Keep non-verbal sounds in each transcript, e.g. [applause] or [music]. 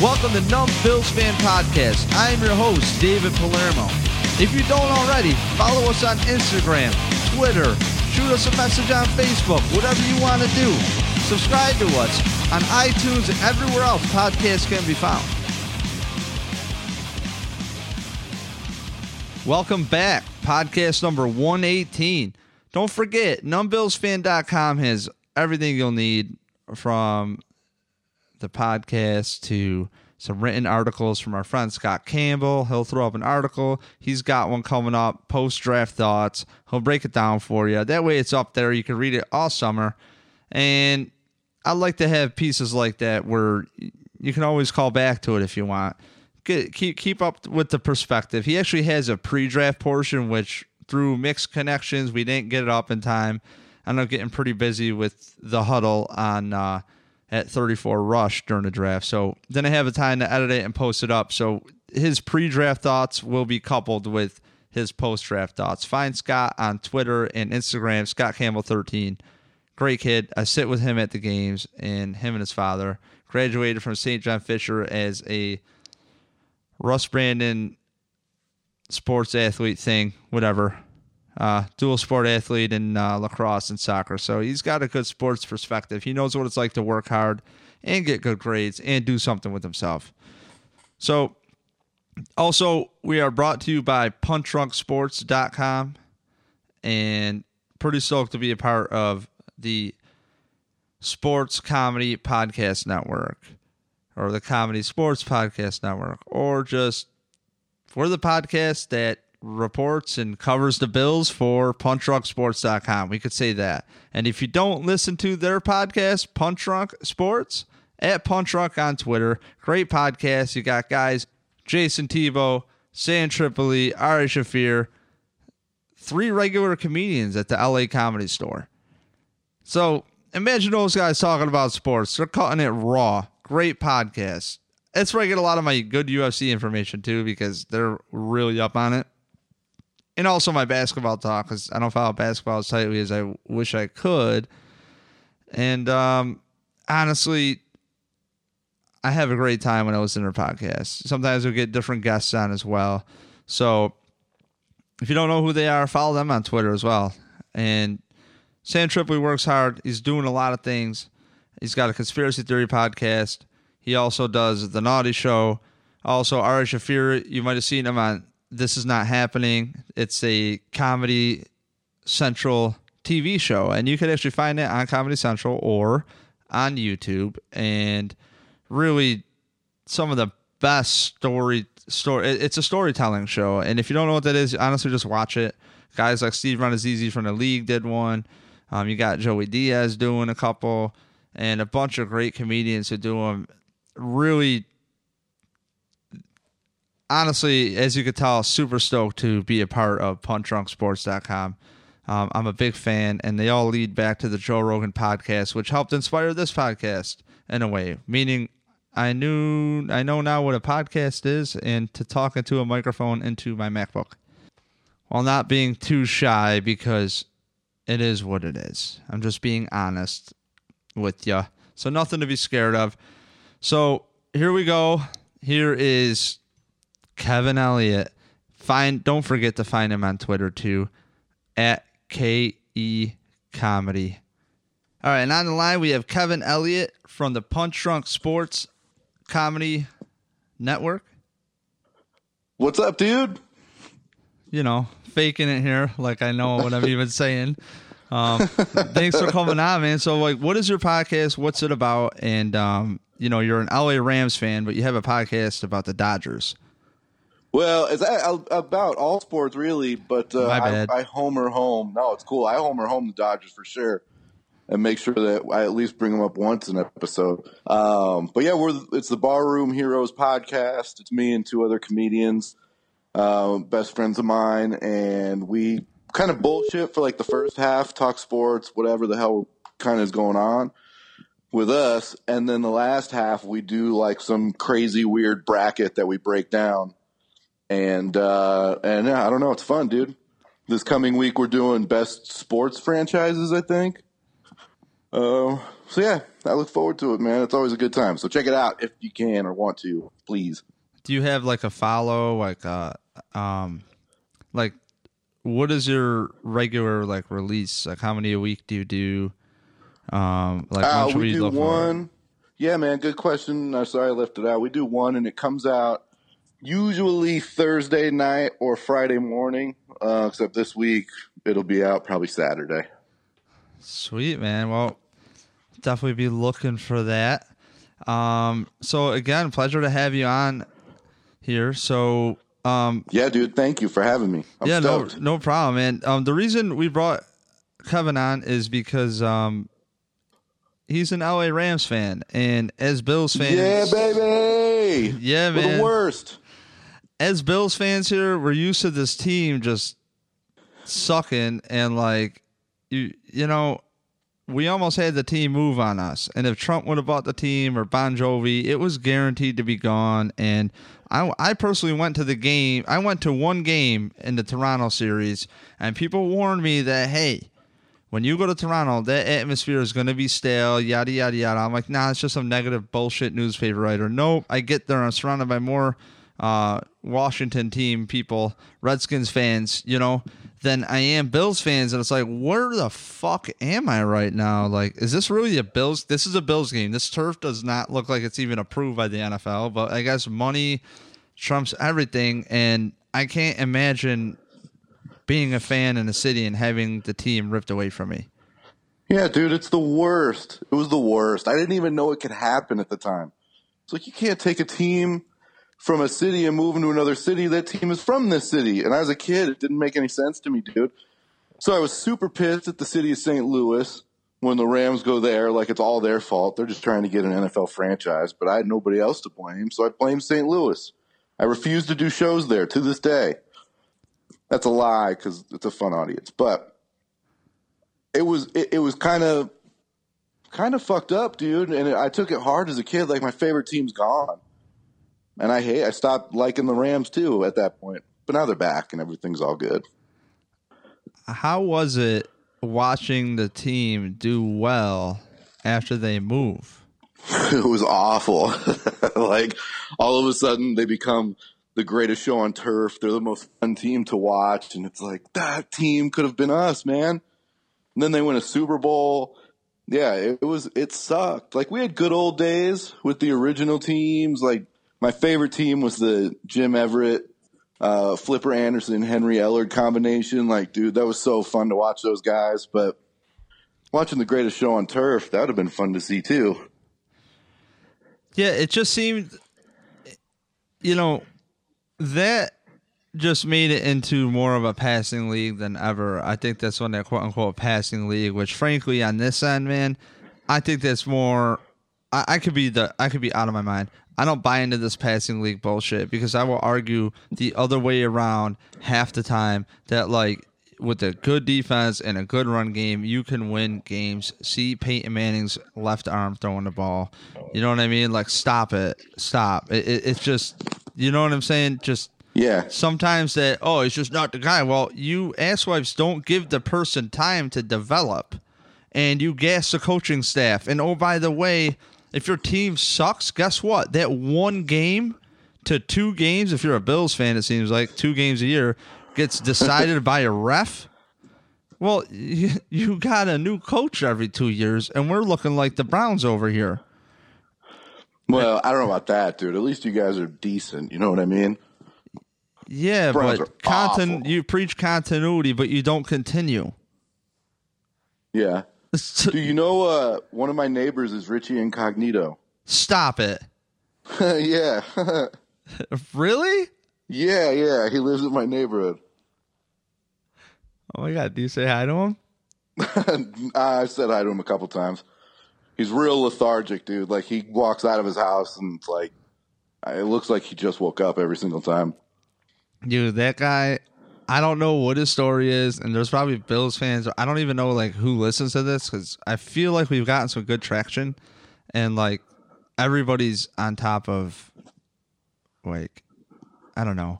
Welcome to Numb Bills Fan Podcast. I am your host, David Palermo. If you don't already, follow us on Instagram, Twitter, shoot us a message on Facebook, whatever you want to do. Subscribe to us on iTunes and everywhere else podcasts can be found. Welcome back, podcast number 118. Don't forget, numbbillsfan.com has everything you'll need from the podcast to some written articles from our friend Scott Campbell. He'll throw up an article. He's got one coming up, post draft thoughts. He'll break it down for you. That way it's up there. You can read it all summer. And I like to have pieces like that where you can always call back to it if you want. Get, keep keep up with the perspective. He actually has a pre-draft portion, which through mixed connections we didn't get it up in time. I know getting pretty busy with the huddle on uh, at 34 rush during the draft. So then I have the time to edit it and post it up. So his pre-draft thoughts will be coupled with his post-draft thoughts. Find Scott on Twitter and Instagram, Scott Campbell 13. Great kid. I sit with him at the games, and him and his father graduated from St. John Fisher as a Russ Brandon sports athlete thing, whatever. Uh, dual sport athlete in uh, lacrosse and soccer. So he's got a good sports perspective. He knows what it's like to work hard and get good grades and do something with himself. So, also, we are brought to you by punchdrunksports.com and pretty stoked to be a part of the Sports Comedy Podcast Network or the Comedy Sports Podcast Network or just for the podcast that reports and covers the bills for punchdrunksports.com. We could say that. And if you don't listen to their podcast, Punch Drunk Sports, at Punch Drunk on Twitter, great podcast. You got guys Jason Tebow, Sam Tripoli, Ari Shaffir, three regular comedians at the LA Comedy Store. So imagine those guys talking about sports. They're cutting it raw. Great podcast. That's where I get a lot of my good UFC information too, because they're really up on it and also my basketball talk because I don't follow basketball as tightly as I wish I could. And um, honestly, I have a great time when I listen to their podcast. Sometimes we get different guests on as well. So if you don't know who they are, follow them on Twitter as well. And Sam Tripoli works hard. He's doing a lot of things. He's got a conspiracy theory podcast. He also does the Naughty Show. Also, Ari Shaffir, you might have seen him on this is not happening. It's a comedy central TV show, and you could actually find it on Comedy Central or on YouTube. And really, some of the best story story. It's a storytelling show, and if you don't know what that is, honestly, just watch it. Guys like Steve Rannazzisi from the league did one. Um, you got Joey Diaz doing a couple, and a bunch of great comedians who do them. Really honestly, as you could tell, super stoked to be a part of punchdrunksports.com. Um, I'm a big fan, and they all lead back to the Joe Rogan podcast, which helped inspire this podcast in a way. Meaning, I knew I know now what a podcast is, and to talk into a microphone into my MacBook, while not being too shy because it is what it is. I'm just being honest with you, so nothing to be scared of. So here we go. Here is Kevin Elliot. Find don't forget to find him on Twitter too, at K E Comedy. All right, and on the line we have Kevin Elliot from the Punch Drunk Sports Comedy Network. What's up, dude? You know, faking it here, like I know what I'm [laughs] even saying. Um, thanks for coming on, man. So, like, what is your podcast? What's it about? And um, you know, you're an LA Rams fan, but you have a podcast about the Dodgers. Well, it's about all sports really, but uh, I, I, homer home. No, it's cool. I homer home the Dodgers for sure, and make sure that I at least bring them up once an episode. Um, but yeah, we're it's the Bar Room Heroes podcast. It's me and two other comedians, uh, best friends of mine, and we kind of bullshit for like the first half, talk sports, whatever the hell kind of is going on with us, and then the last half we do like some crazy weird bracket that we break down and uh, and yeah, I don't know, it's fun, dude. This coming week we're doing best sports franchises, I think. Uh, so yeah, I look forward to it, man. It's always a good time. So check it out if you can or want to, please. Do you have like a follow, like uh, um, like what is your regular like release? Like how many a week do you do? Um, like uh, we do one. Yeah, man, good question. I'm sorry I left it out. We do one, and it comes out usually Thursday night or Friday morning. Uh, except this week, it'll be out probably Saturday. Sweet man. Well, definitely be looking for that. Um, so again, pleasure to have you on here. So um, yeah, dude, thank you for having me. I'm yeah, stoked. no, no problem. And um, the reason we brought Kevin on is because um, he's an LA Rams fan, and as Bills fans, yeah, baby, yeah, man, We're the worst. As Bills fans here, we're used to this team just sucking, and like you, you know, we almost had the team move on us. And if Trump would have bought the team or Bon Jovi, it was guaranteed to be gone. And I, I personally went to the game. I went to one game in the Toronto series, and people warned me that, hey, when you go to Toronto, that atmosphere is going to be stale, yada, yada, yada. I'm like, nah, it's just some negative bullshit newspaper writer. Nope. I get there. I'm surrounded by more uh, Washington team people, Redskins fans, you know, than I am Bills fans. And it's like, where the fuck am I right now? Like, is this really a Bills? This is a Bills game. This turf does not look like it's even approved by the NFL, but I guess money trumps everything. And I can't imagine being a fan in a city and having the team ripped away from me. Yeah, dude, it's the worst. It was the worst. I didn't even know it could happen at the time. It's like you can't take a team from a city and move into another city. That team is from this city. And as a kid, it didn't make any sense to me, dude. So I was super pissed at the city of St. Louis when the Rams go there, like it's all their fault. They're just trying to get an NFL franchise, but I had nobody else to blame, so I blamed St. Louis. I refuse to do shows there to this day. That's a lie because it's a fun audience, but it was it, it was kind of kind of fucked up, dude. And it, I took it hard as a kid. Like my favorite team's gone and I hate. I stopped liking the Rams too at that point. But now they're back, and everything's all good. How was it watching the team do well after they move? [laughs] it was awful. [laughs] like all of a sudden, they become the greatest show on turf. They're the most fun team to watch, and it's like that team could have been us, man. And then they win a Super Bowl. Yeah, it, was. It sucked. Like we had good old days with the original teams, like my favorite team was the Jim Everett, uh, Flipper Anderson, Henry Ellard combination. Like, dude, that was so fun to watch those guys. But watching the greatest show on turf, that would have been fun to see too. Yeah, it just seemed, you know, that just made it into more of a passing league than ever. I think that's one that quote unquote passing league, which frankly on this end, man, I think that's more I, I could be the I could be out of my mind. I don't buy into this passing league bullshit because I will argue the other way around half the time that like with a good defense and a good run game, you can win games. See Peyton Manning's left arm throwing the ball. You know what I mean? Like stop it, stop. It, it, it's just you know what I'm saying. Just yeah. Sometimes that oh, it's just not the guy. Well, you asswipes don't give the person time to develop, and you gas the coaching staff. And oh, by the way if your team sucks, guess what? That one game to two games, if you're a Bills fan, it seems like two games a year gets [laughs] decided by a ref. Well, you, [laughs] you got a new coach every two years, and we're looking like the Browns over here. Well, I don't know about that, dude. At least you guys are decent. You know what I mean? Yeah, Browns but contin- you preach continuity, but you don't continue. Yeah. Do you know uh, one of my neighbors is Richie Incognito? Stop it. [laughs] yeah. [laughs] really? Yeah, yeah. He lives in my neighborhood. Oh my god, do you say hi to him? [laughs] I said hi to him a couple times. He's real lethargic, dude. Like he walks out of his house and it's like it looks like he just woke up every single time. Dude, that guy I don't know what his story is, and there's probably Bills fans. I don't even know like who listens to this because I feel like we've gotten some good traction, and like everybody's on top of like I don't know.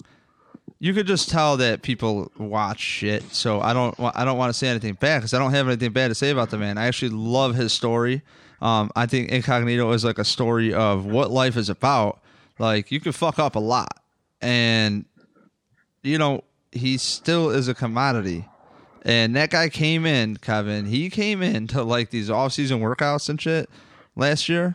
you could just tell that people watch shit. So I don't I don't want to say anything bad because I don't have anything bad to say about the man. I actually love his story. Um, I think Incognito is like a story of what life is about. Like you can fuck up a lot, and you know he still is a commodity. And that guy came in, Kevin. He came in to like these off season workouts and shit last year,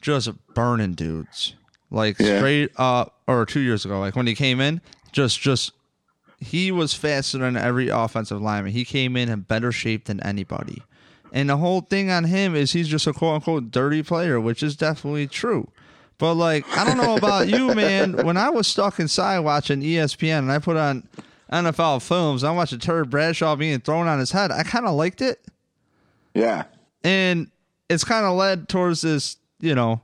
just burning dudes like yeah. straight up or two years ago like when he came in just just he was faster than every offensive lineman he came in in better shape than anybody and the whole thing on him is he's just a quote unquote dirty player which is definitely true but like i don't know about you [laughs] man when i was stuck inside watching espn and i put on nfl films i watched terry bradshaw being thrown on his head i kind of liked it yeah and it's kind of led towards this you know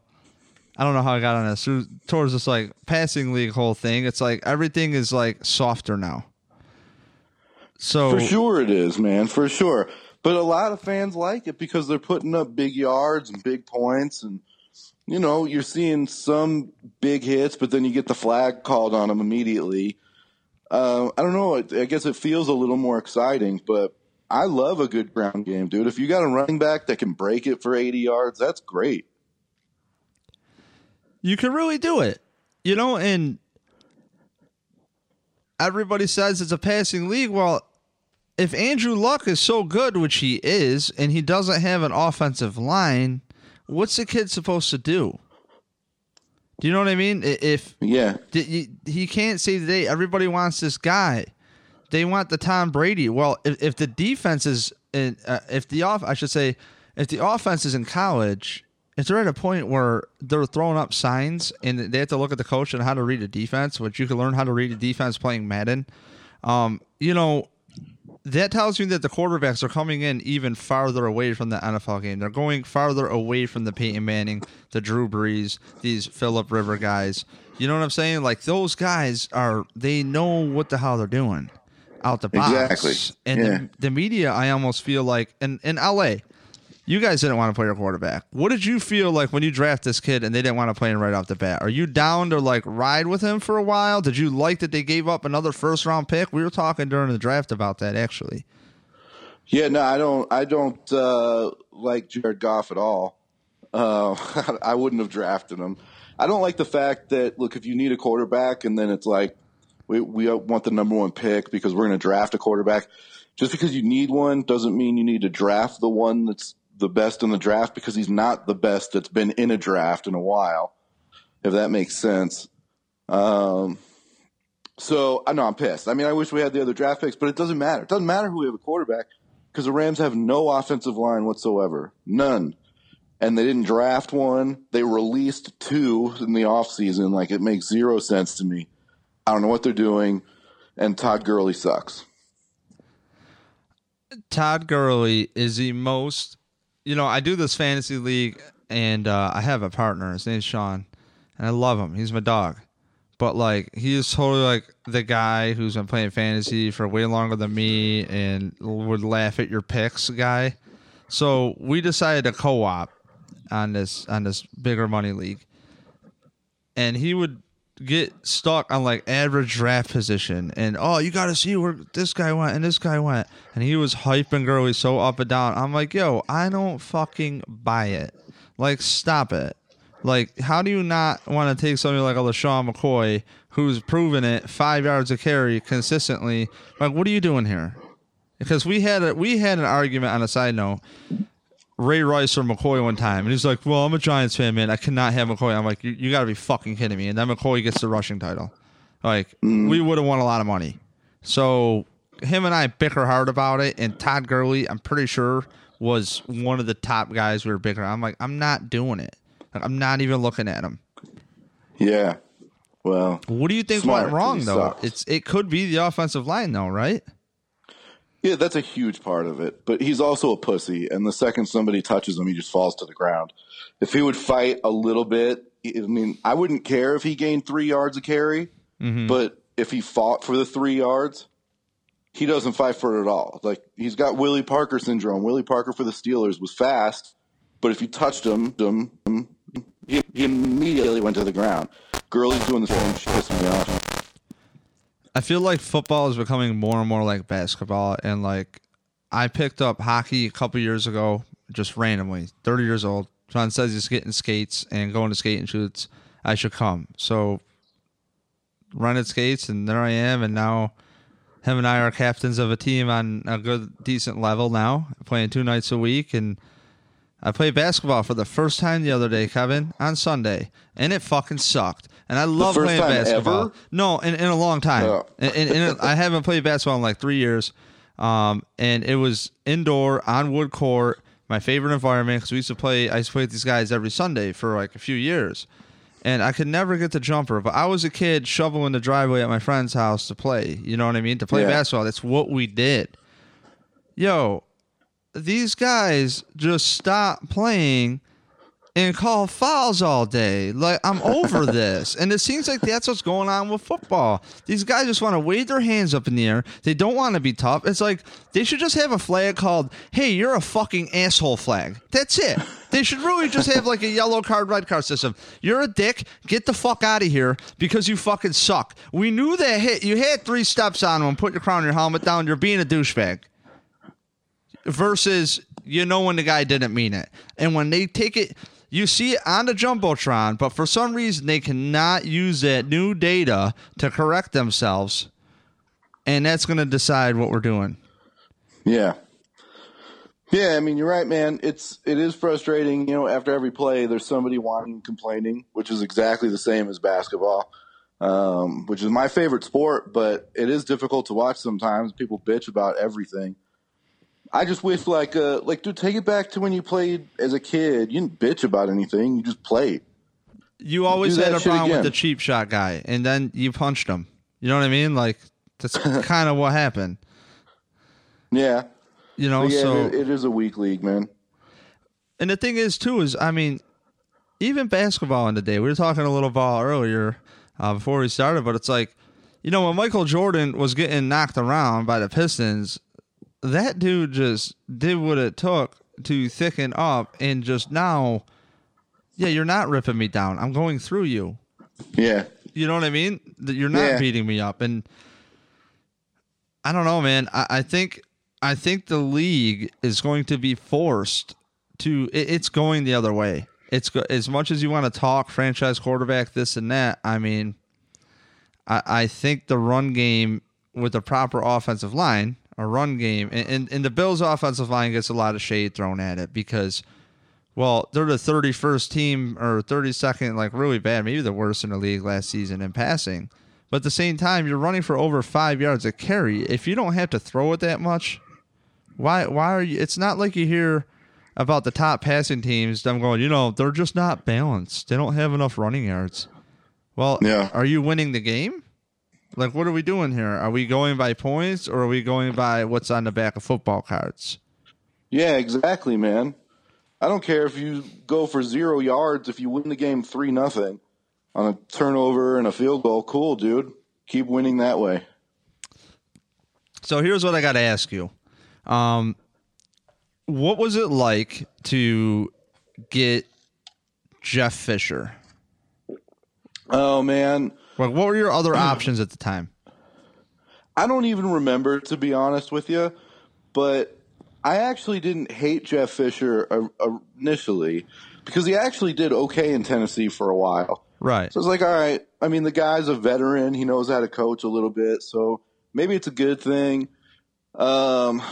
I don't know how I got on this towards this like passing league whole thing. It's like everything is like softer now. So for sure it is, man, for sure. But a lot of fans like it because they're putting up big yards and big points, and you know you're seeing some big hits, but then you get the flag called on them immediately. Uh, I don't know. I guess it feels a little more exciting, but I love a good ground game, dude. If you got a running back that can break it for 80 yards, that's great you can really do it. You know, and everybody says it's a passing league. Well, if Andrew Luck is so good, which he is, and he doesn't have an offensive line, what's the kid supposed to do? Do you know what I mean? If yeah, he can't say today. Everybody wants this guy. They want the Tom Brady. Well, if, if the defense is, in, uh, if the off, I should say, if the offense is in college is there at a point where they're throwing up signs and they have to look at the coach and how to read a defense, which you can learn how to read a defense playing Madden. Um, you know, that tells me that the quarterbacks are coming in even farther away from the NFL game. They're going farther away from the Peyton Manning, the Drew Brees, these Philip River guys. You know what I'm saying? Like those guys are they know what the hell they're doing out the box. Exactly. And yeah. the, the media, I almost feel like in in LA, you guys didn't want to play your quarterback. What did you feel like when you draft this kid and they didn't want to play him right off the bat? Are you down to like ride with him for a while? Did you like that they gave up another first round pick? We were talking during the draft about that actually. Yeah, no, I don't. I don't uh, like Jared Goff at all. Uh, [laughs] I wouldn't have drafted him. I don't like the fact that look, if you need a quarterback, and then it's like we we want the number one pick because we're going to draft a quarterback. Just because you need one doesn't mean you need to draft the one that's the best in the draft because he's not the best that's been in a draft in a while, if that makes sense. Um, so I know I'm pissed. I mean, I wish we had the other draft picks, but it doesn't matter. It doesn't matter who we have a quarterback because the Rams have no offensive line whatsoever. None. And they didn't draft one. They released two in the offseason. Like, it makes zero sense to me. I don't know what they're doing. And Todd Gurley sucks. Todd Gurley is the most you know, I do this fantasy league, and uh, I have a partner. His name's Sean, and I love him. He's my dog. But like, he is totally like the guy who's been playing fantasy for way longer than me, and would laugh at your picks, guy. So we decided to co-op on this on this bigger money league, and he would get stuck on like average draft position and oh you gotta see where this guy went and this guy went. And he was hyping Gurley so up and down. I'm like yo i don't fucking buy it. Like stop it. Like how do you not want to take somebody like a LeSean McCoy who's proven it five yards of carry consistently? Like what are you doing here? Because we had a, we had an argument on a side note Ray Rice or McCoy one time, and he's like, "Well, I'm a Giants fan, man. I cannot have McCoy." I'm like, "You, you got to be fucking kidding me!" And then McCoy gets the rushing title. Like, mm. we would have won a lot of money. So him and I bicker hard about it. And Todd Gurley, I'm pretty sure, was one of the top guys we were bickering. I'm like, I'm not doing it. Like, I'm not even looking at him. Yeah. Well, what do you think smart, went wrong though? Sucks. It's it could be the offensive line though, right? Yeah, that's a huge part of it. But he's also a pussy, and the second somebody touches him, he just falls to the ground. If he would fight a little bit, I mean, I wouldn't care if he gained three yards of carry, mm-hmm. but if he fought for the three yards, he doesn't fight for it at all. Like he's got Willie Parker syndrome. Willie Parker for the Steelers was fast, but if you touched him, him, him he, he immediately went to the ground. Gurley's doing the same shit, pissing me off. I feel like football is becoming more and more like basketball, and like I picked up hockey a couple years ago, just randomly. Thirty years old. John says he's getting skates and going to skate and shoots. I should come. So rented skates, and there I am, and now him and I are captains of a team on a good, decent level now, playing two nights a week. And I played basketball for the first time the other day, Kevin, on Sunday, and it fucking sucked. And I love playing basketball. Ever? No, in, in a long time. Oh. and, and, and I haven't played basketball in like three years. Um, and it was indoor on wood court, my favorite environment because we used to play. I used to play with these guys every Sunday for like a few years and I could never get the jumper. But I was a kid shoveling the driveway at my friend's house to play. You know what I mean? To play yeah. basketball. That's what we did. Yo, these guys just stop playing and call fouls all day. Like I'm over [laughs] this. And it seems like that's what's going on with football. These guys just want to wave their hands up in the air. They don't want to be tough. It's like they should just have a flag called "Hey, you're a fucking asshole" flag. That's it. They should really just have like a yellow card, red card system. You're a dick. Get the fuck out of here because you fucking suck. We knew that hit. You had three steps on them. Put your crown, your helmet down. You're being a douchebag. Versus, you know when the guy didn't mean it, and when they take it you see it on the jumbotron, but for some reason they cannot use that new data to correct themselves, and that's going to decide what we're doing. Yeah, yeah. I mean, you're right, man. It's it is frustrating. You know, after every play, there's somebody whining, complaining, which is exactly the same as basketball. Um, which is my favorite sport, but it is difficult to watch sometimes. People bitch about everything. I just wish like uh like dude, take it back to when you played as a kid. You didn't bitch about anything. You just played. You always had a problem again. with the cheap shot guy, and then you punched him. You know what I mean? Like that's [laughs] kind of what happened. Yeah. You know, yeah, so it, it is a weak league, man. And the thing is, too, is I mean, even basketball in the day. We were talking a little ball earlier uh, before we started, but it's like, you know, when Michael Jordan was getting knocked around by the Pistons, that dude just did what it took to thicken up and just now yeah you're not ripping me down. I'm going through you. Yeah. You know what i mean? You're not yeah. beating me up. And i don't know man. I, I, think i think the league is going to be forced to it, it's going the other way. It's as much as you want to talk franchise quarterback this and that i mean I, I think the run game with the proper offensive line a run game, and, and, and the Bills' offensive line gets a lot of shade thrown at it because, well, they're the 31st team or 32nd, like really bad, maybe the worst in the league last season in passing. But at the same time, you're running for over five yards a carry. If you don't have to throw it that much, why? Why are you? It's not like you hear about the top passing teams. I'm going, you know, they're just not balanced. They don't have enough running yards. Well, yeah. Are you winning the game? Like, what are we doing here? Are we going by points or are we going by what's on the back of football cards? Yeah, exactly, man. I don't care if you go for zero yards if you win the game three nothing on a turnover and a field goal. Cool, dude. Keep winning that way. So here's what I got to ask you. Um, what was it like to get Jeff Fisher? Oh man, what were your other [clears throat] options at the time? I don't even remember, to be honest with you, but I actually didn't hate Jeff Fisher initially because he actually did okay in Tennessee for a while. Right. So it's like, all right. I mean, the guy's a veteran. He knows how to coach a little bit, so maybe it's a good thing. Um,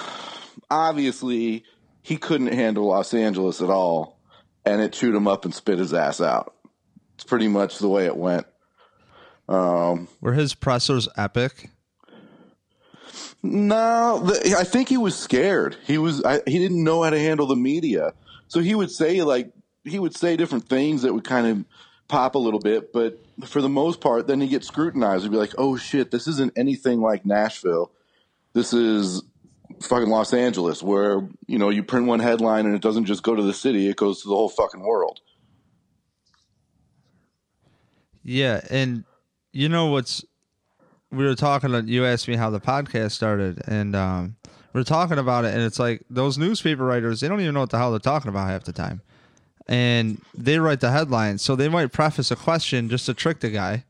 obviously, he couldn't handle Los Angeles at all, and it chewed him up and spit his ass out. It's pretty much the way it went. Um, Were his pressers epic? No, the, I think he was scared. He was I, he didn't know how to handle the media, so he would say like he would say different things that would kind of pop a little bit, but for the most part, then he get scrutinized. He'd be like, "Oh shit, this isn't anything like Nashville. This is fucking Los Angeles, where you know you print one headline and it doesn't just go to the city; it goes to the whole fucking world." Yeah, and you know what's we were talking you asked me how the podcast started and um, we are talking about it and it's like those newspaper writers they don't even know what the hell they're talking about half the time. And they write the headlines so they might preface a question just to trick the guy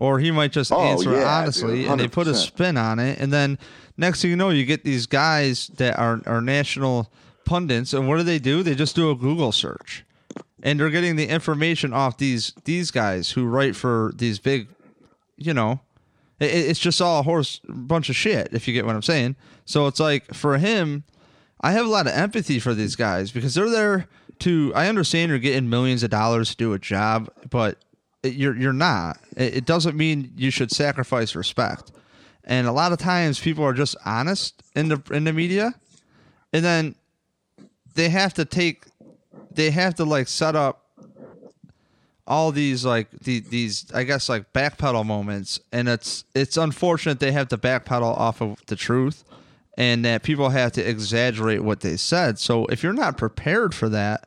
or he might just oh, answer yeah, honestly, dude, and they put a spin on it, and then next thing you know, you get these guys that are are national pundits, and what do they do? They just do a Google search, and they're getting the information off these these guys who write for these big, you know, it, it's just all a horse bunch of shit. If you get what I'm saying. So it's like for him, I have a lot of empathy for these guys because they're there to. I understand you're getting millions of dollars to do a job, but you're you're not. It doesn't mean you should sacrifice respect. And a lot of times people are just honest in the in the media, and then they have to take they have to like set up all these like the, these I guess like backpedal moments, and it's it's unfortunate they have to backpedal off of the truth, and that people have to exaggerate what they said. So if you're not prepared for that,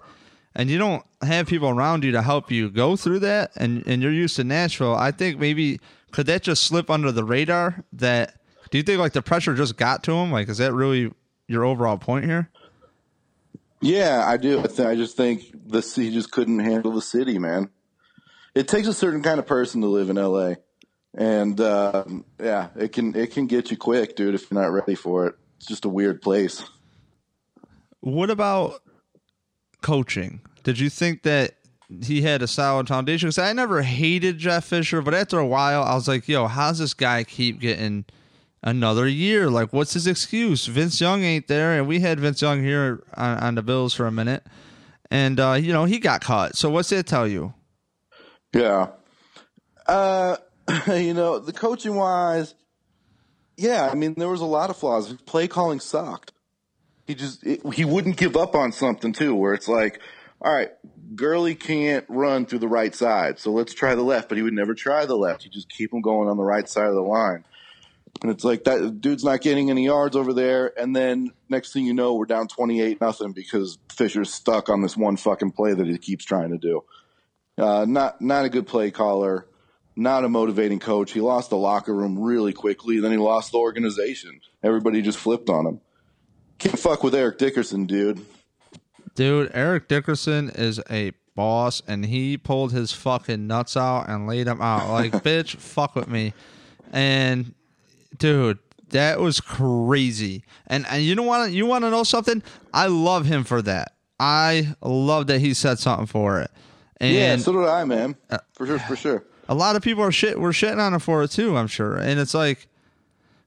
and you don't have people around you to help you go through that, and and you're used to Nashville, I think maybe could that just slip under the radar? That do you think like the pressure just got to him? Like, is that really your overall point here? Yeah, I do. I, th- I just think the he just couldn't handle the city, man. It takes a certain kind of person to live in LA, and uh, yeah, it can it can get you quick, dude, if you're not ready for it. It's just a weird place. What about coaching? Did you think that he had a solid foundation? Because I never hated Jeff Fisher, but after a while, I was like, "Yo, how's this guy keep getting?" another year. Like, what's his excuse? Vince Young ain't there, and we had Vince Young here on, on the Bills for a minute, and uh, you know he got caught. So what's that tell you? Yeah, uh, [laughs] you know the coaching wise, yeah. I mean there was a lot of flaws. Play calling sucked. He just it, he wouldn't give up on something too, where it's like, all right, Gurley can't run through the right side, so let's try the left. But he would never try the left. He just keep him going on the right side of the line. And it's like that dude's not getting any yards over there. And then next thing you know, we're down 28 nothing because Fisher's stuck on this one fucking play that he keeps trying to do. Uh, not, not a good play caller, not a motivating coach. He lost the locker room really quickly. Then he lost the organization. Everybody just flipped on him. Can't fuck with Eric Dickerson, dude. Dude, Eric Dickerson is a boss and he pulled his fucking nuts out and laid them out. Like, [laughs] bitch, fuck with me. And dude, that was crazy. And and you know what? you want to know something? I love him for that. I love that he said something for it. And yeah, so did I, man. Uh, for sure, for sure. A lot of people are shit. We're shitting on him for it too. I'm sure. And it's like,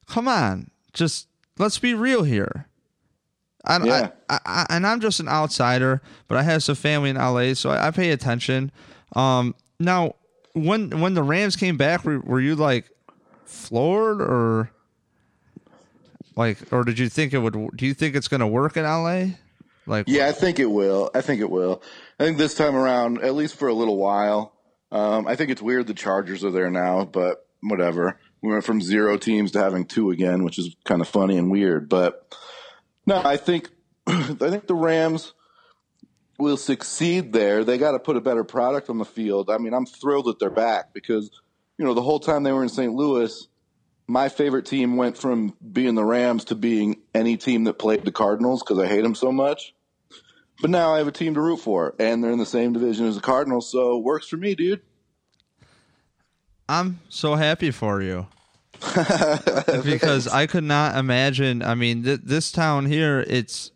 come on, just let's be real here. I, yeah. I, I, and I'm just an outsider, but I have some family in LA, so I, I pay attention. Um, now, when when the Rams came back, were, were you like, floored or like or did you think it would do you think it's going to work in LA? Like Yeah, I think it will. I think it will. I think this time around at least for a little while. Um, I think it's weird the Chargers are there now, but whatever. We went from zero teams to having two again, which is kind of funny and weird, but no, I think [clears throat] I think the Rams will succeed there. They got to put a better product on the field. I mean, I'm thrilled that they're back because you know, the whole time they were in St. Louis, my favorite team went from being the Rams to being any team that played the Cardinals because I hate them so much. But now I have a team to root for, and they're in the same division as the Cardinals, so works for me, dude. I'm so happy for you. [laughs] because I could not imagine. I mean, th- this town here, it's.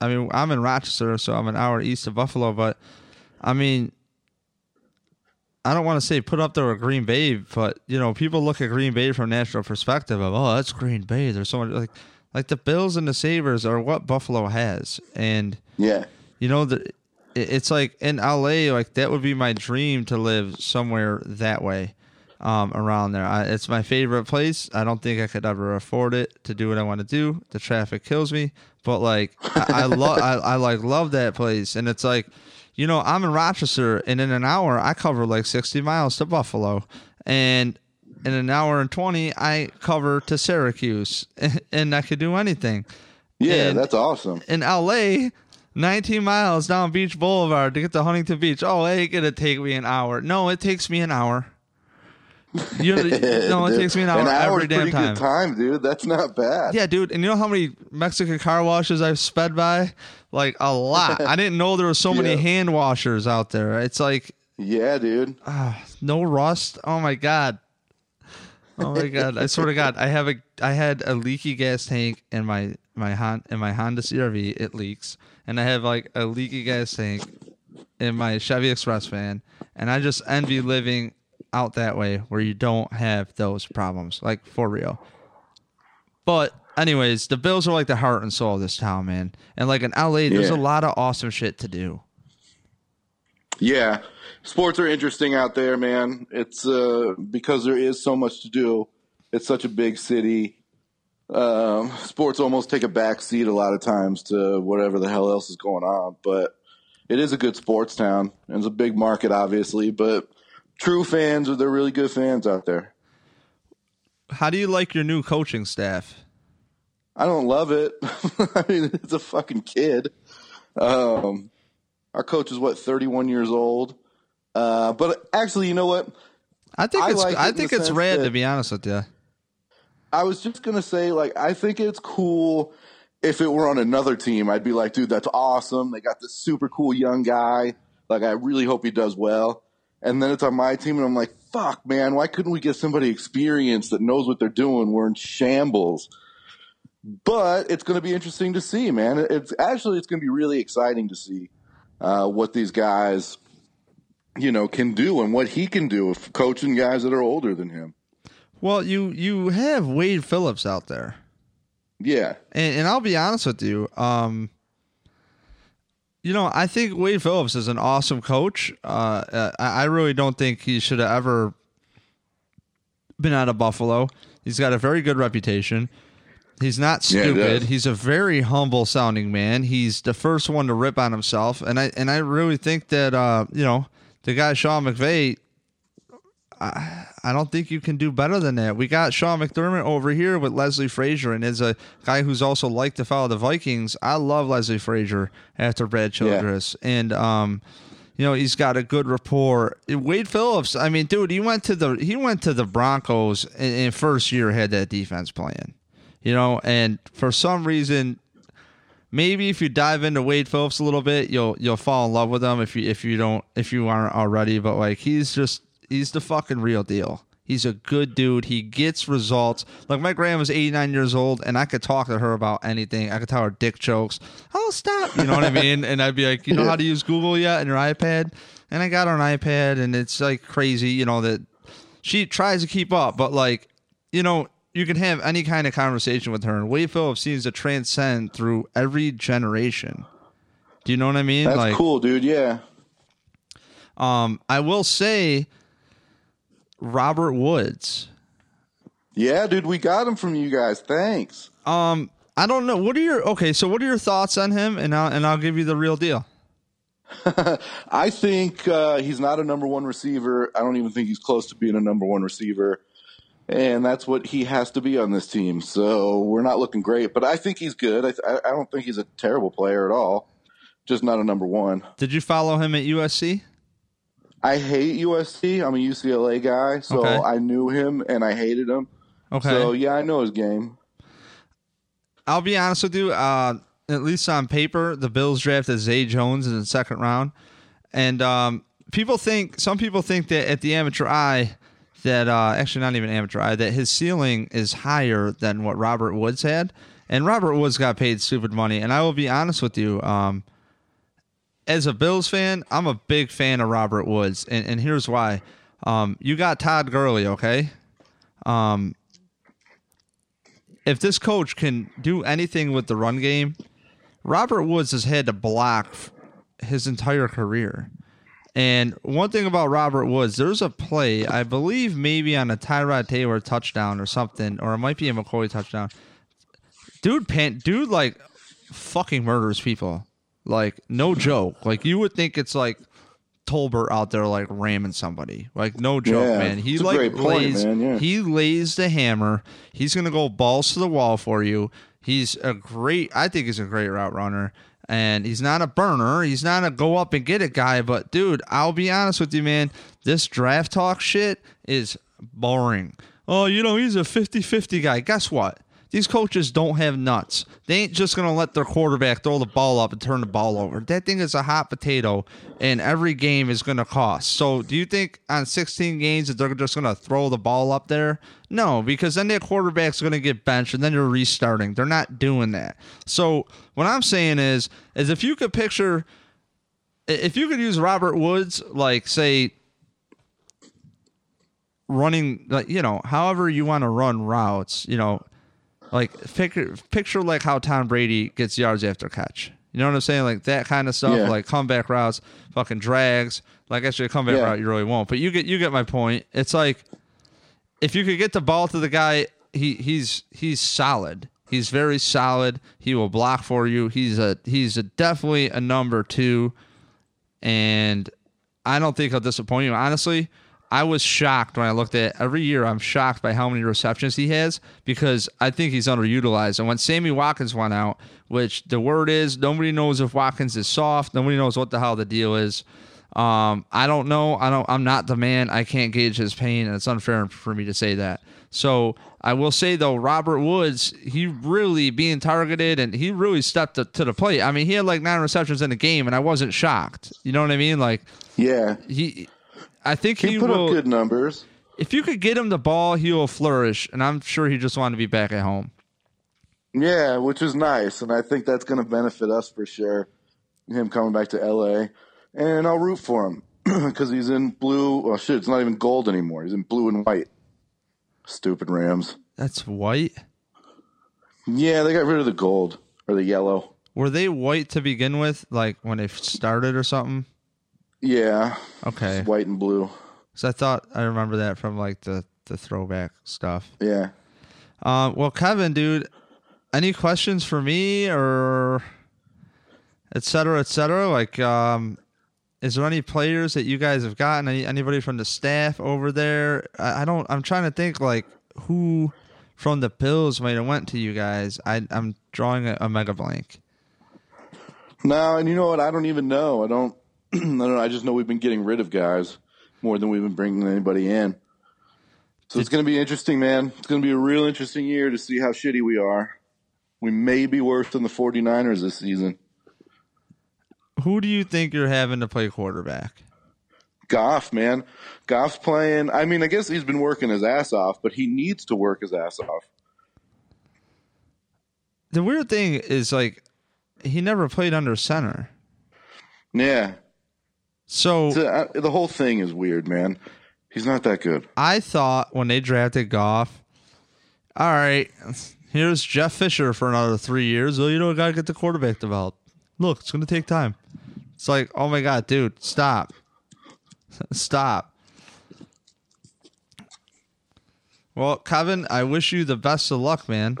I mean, I'm in Rochester, so I'm an hour east of Buffalo, but I mean, I don't want to say put up there with Green Bay, but you know, people look at Green Bay from a national perspective of, oh, that's Green Bay. There's so much like like the Bills and the Sabres are what Buffalo has, and yeah, you know the it's like in LA, like that would be my dream to live somewhere that way, um, around there. I, it's my favorite place. I don't think I could ever afford it to do what I want to do. The traffic kills me, but like I, I love, I, I like love that place, and it's like you know, I'm in Rochester, and in an hour, I cover like 60 miles to Buffalo. And in an hour and 20, I cover to Syracuse, [laughs] and I could do anything. Yeah, and that's awesome. In LA, 19 miles down Beach Boulevard to get to Huntington Beach. Oh, it ain't going to take me an hour. No, it takes me an hour. You [laughs] no, it takes me an hour, an hour every damn time. You got good time, dude. That's not bad. Yeah, dude. And you know how many Mexican car washes I've sped by? Like a lot. I didn't know there were so many [laughs] hand washers out there. It's like, yeah, dude. Uh, no rust. Oh my god. Oh my god! I swear to God, I have a I had a leaky gas tank in my my Hon, in my Honda CRV. It leaks, and I have like a leaky gas tank in my Chevy Express van, and I just envy living out that way where you don't have those problems, like for real. But anyways, the Bills are like the heart and soul of this town, man. And like in LA, there's yeah. a lot of awesome shit to do. Yeah, sports are interesting out there, man. It's uh, because there is so much to do. It's such a big city. Um, sports almost take a back seat a lot of times to whatever the hell else is going on. But it is a good sports town, and it's a big market, obviously. But true fans are they're really good fans out there. How do you like your new coaching staff? I don't love it. [laughs] I mean, it's a fucking kid. Um, our coach is what 31 years old. Uh, but actually, you know what? I think I it's like I think it's rad to be honest with you. I was just gonna say, like, I think it's cool if it were on another team. I'd be like, dude, that's awesome. They got this super cool young guy. Like, I really hope he does well. And then it's on my team, and I'm like, fuck, man, why couldn't we get somebody experienced that knows what they're doing? We're in shambles. But it's going to be interesting to see, man. It's actually it's going to be really exciting to see uh, what these guys, you know, can do and what he can do with coaching guys that are older than him. Well, you you have Wade Phillips out there. Yeah, and, and I'll be honest with you. Um, you know, I think Wade Phillips is an awesome coach. Uh, uh I really don't think he should have ever been out of Buffalo. He's got a very good reputation. He's not stupid. Yeah, He's a very humble sounding man. He's the first one to rip on himself, and I and I really think that uh, you know the guy Sean McVay. I, I don't think you can do better than that. We got Sean McDermott over here with Leslie Frazier, and as a guy who's also liked to follow the Vikings, I love Leslie Frazier after Brad Childress, yeah. and um, you know he's got a good rapport. Wade Phillips, I mean, dude, he went to the he went to the Broncos in, in first year had that defense playing you know, and for some reason, maybe if you dive into Wade Phillips a little bit, you'll you'll fall in love with him if you if you don't if you aren't already. But like he's just he's the fucking real deal. He's a good dude. He gets results. Like my grandma's 89 years old, and I could talk to her about anything. I could tell her dick jokes. Oh, stop! You know what I mean? And I'd be like, you know how to use Google yet and your iPad? And I got her an iPad, and it's like crazy. You know that she tries to keep up, but like, you know, you can have any kind of conversation with her. And Phillips seems to transcend through every generation. Do you know what I mean? That's like, cool, dude. Yeah. Um, I will say, Robert Woods. Yeah, dude, we got him from you guys. Thanks. Um, I don't know. What are your okay? So, what are your thoughts on him? And I'll and I'll give you the real deal. [laughs] I think uh, he's not a number one receiver. I don't even think he's close to being a number one receiver and that's what he has to be on this team. So we're not looking great, but I think he's good. I, I don't think he's a terrible player at all. Just not a number one. Did you follow him at USC? I hate USC. I'm a UCLA guy, so okay. I knew him and I hated him. Okay. So yeah, I know his game. I'll be honest with you. Uh, at least on paper, the Bills drafted Zay Jones in the second round, and um, people think some people think that at the amateur eye that uh, actually not even amateur eye that his ceiling is higher than what Robert Woods had, and Robert Woods got paid stupid money. And I will be honest with you, um, as a Bills fan, I'm a big fan of Robert Woods, and, and here's why. Um, you got Todd Gurley, okay? Um, if this coach can do anything with the run game, Robert Woods has had to block his entire career. And one thing about Robert Woods, there's a play, I believe maybe on a Tyrod Taylor touchdown or something, or it might be a McCoy touchdown. Dude, pan, dude, like fucking murders people. Like no joke. Like you would think it's like Tolbert out there like ramming somebody. Like no joke, yeah, man. He like lays point, yeah. he lays the hammer. He's gonna go balls to the wall for you. He's a great I think he's a great route runner and he's not a burner. He's not a go up and get it guy. But dude, I'll be honest with you, man. This draft talk shit is boring. Oh, you know, he's a 50 50 guy. Guess what? These coaches don't have nuts. They ain't just going to let their quarterback throw the ball up and turn the ball over. That thing is a hot potato, and every game is going to cost. So, do you think on 16 games that they're just going to throw the ball up there? No, because then that quarterback's going to get benched, and then you're restarting. They're not doing that. So, what I'm saying is, is if you could picture, if you could use Robert Woods, like say running like you know however you want to run routes you know like picture picture like how Tom Brady gets yards after catch. You know what I'm saying? Like that kind of stuff, yeah. like comeback routes, fucking drags. Like actually a comeback yeah. route you really won't. But you get you get my point. It's like if you could get the ball to the guy, he he's he's solid. He's very solid. He will block for you. He's a he's a definitely a number two, and I don't think he'll disappoint you. Honestly, I was shocked when I looked at every year. I'm shocked by how many receptions he has because I think he's underutilized. And when Sammy Watkins went out, which the word is nobody knows if Watkins is soft, nobody knows what the hell the deal is. Um, I don't know. I don't. I'm not the man. I can't gauge his pain, and it's unfair for me to say that. So I will say though, Robert Woods, he really being targeted, and he really stepped to, to the plate. I mean, he had like nine receptions in the game, and I wasn't shocked. You know what I mean? Like, yeah, he I think he, he put will, up good numbers. If you could get him the ball, he will flourish, and I'm sure he just wanted to be back at home. Yeah, which is nice, and I think that's going to benefit us for sure. Him coming back to LA, and I'll root for him [clears throat] because he's in blue. Well, shit, it's not even gold anymore. He's in blue and white. Stupid Rams. That's white. Yeah, they got rid of the gold or the yellow. Were they white to begin with, like when they started or something? Yeah. Okay. It's white and blue. So I thought I remember that from like the the throwback stuff. Yeah. Um, well, Kevin, dude, any questions for me or et cetera, et cetera? Like, um, is there any players that you guys have gotten? Any anybody from the staff over there? I, I don't. I'm trying to think like who from the Bills might have went to you guys. I, I'm drawing a, a mega blank. No, and you know what? I don't even know. I don't. [clears throat] I don't know. I just know we've been getting rid of guys more than we've been bringing anybody in. So it's going to be interesting, man. It's going to be a real interesting year to see how shitty we are. We may be worse than the 49ers this season. Who do you think you're having to play quarterback? Goff, man. Goff's playing. I mean, I guess he's been working his ass off, but he needs to work his ass off. The weird thing is, like, he never played under center. Yeah. So uh, the whole thing is weird, man. He's not that good. I thought when they drafted Goff, all right, here's Jeff Fisher for another three years. Well, you know, I got to get the quarterback developed. Look, it's going to take time. It's like, oh my god, dude, stop, stop. Well, Kevin, I wish you the best of luck, man.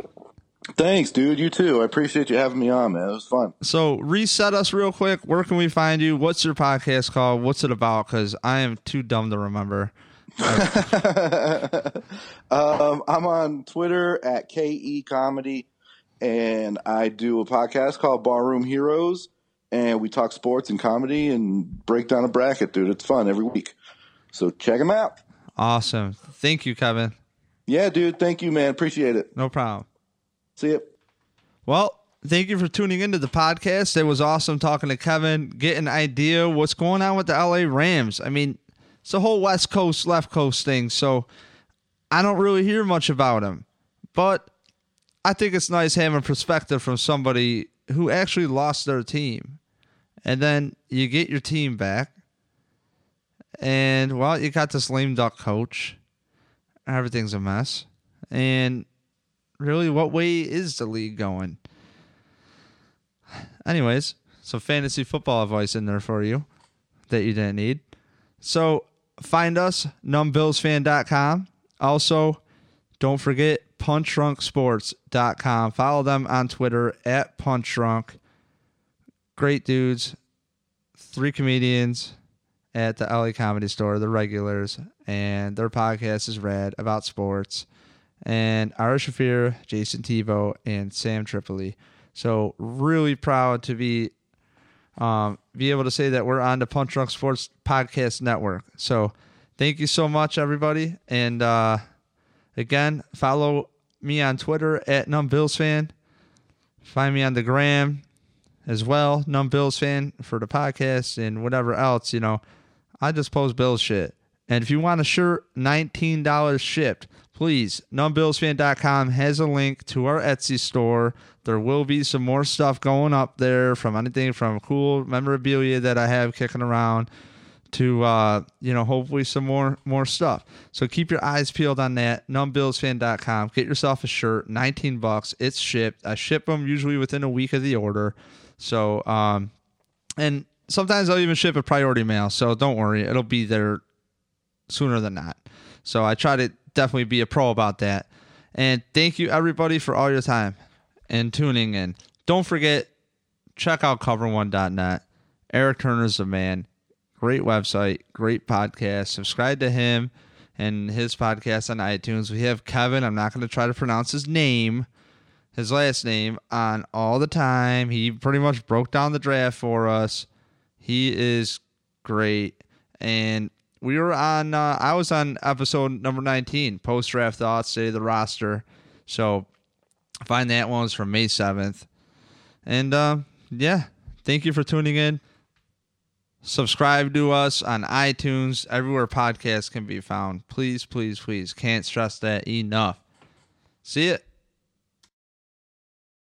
Thanks, dude. You too. I appreciate you having me on, man. It was fun. So, reset us real quick. Where can we find you? What's your podcast called? What's it about? Because I am too dumb to remember. [laughs] um, I'm on Twitter at KE Comedy, and I do a podcast called Bar Room Heroes, and we talk sports and comedy and break down a bracket, dude. It's fun every week. So, check them out. Awesome. Thank you, Kevin. Yeah, dude. Thank you, man. Appreciate it. No problem. See you. Well, thank you for tuning into the podcast. It was awesome talking to Kevin, get an idea what's going on with the LA Rams. I mean, it's a whole West Coast, left coast thing. So I don't really hear much about him. But I think it's nice having perspective from somebody who actually lost their team. And then you get your team back. And well, you got this lame duck coach. Everything's a mess. And really, what way is the league going? Anyways, some fantasy football advice in there for you that you didn't need. So find us, numbillsfan.com. Also, don't forget punchdrunksports.com. Follow them on Twitter at punchdrunk. Great dudes. Three comedians at the LA Comedy Store, the regulars, and their podcast is rad about sports and Ari Shaffir, Jason Tebow, and Sam Tripoli. So really proud to be um, be able to say that we're on the Punch Drunk Sports Podcast Network. So thank you so much, everybody, and uh, again, follow me on Twitter at NumbBillsFan. Find me on the gram as well, NumbBillsFan for the podcast and whatever else, you know. I just post Bills shit. And if you want a shirt, $19 shipped. Please, numbillsfan.com has a link to our Etsy store. There will be some more stuff going up there from anything from cool memorabilia that I have kicking around to uh, you know hopefully some more more stuff. So keep your eyes peeled on that. Numbillsfan.com. Get yourself a shirt, 19 bucks. It's shipped. I ship them usually within a week of the order. So um, and sometimes I'll even ship a priority mail. So don't worry, it'll be there sooner than not. So I try to definitely be a pro about that. And thank you everybody for all your time and tuning in. Don't forget, check out cover1.net. Eric Turner's a man. Great website, great podcast. Subscribe to him and his podcast on iTunes. We have Kevin. I'm not going to try to pronounce his name, his last name, on all the time. He pretty much broke down the draft for us. He is great. And we were on, uh, I was on episode number 19, post draft thoughts, say the roster. So find that one was from May 7th. And uh, yeah, thank you for tuning in. Subscribe to us on iTunes, everywhere podcasts can be found. Please, please, please. Can't stress that enough. See it.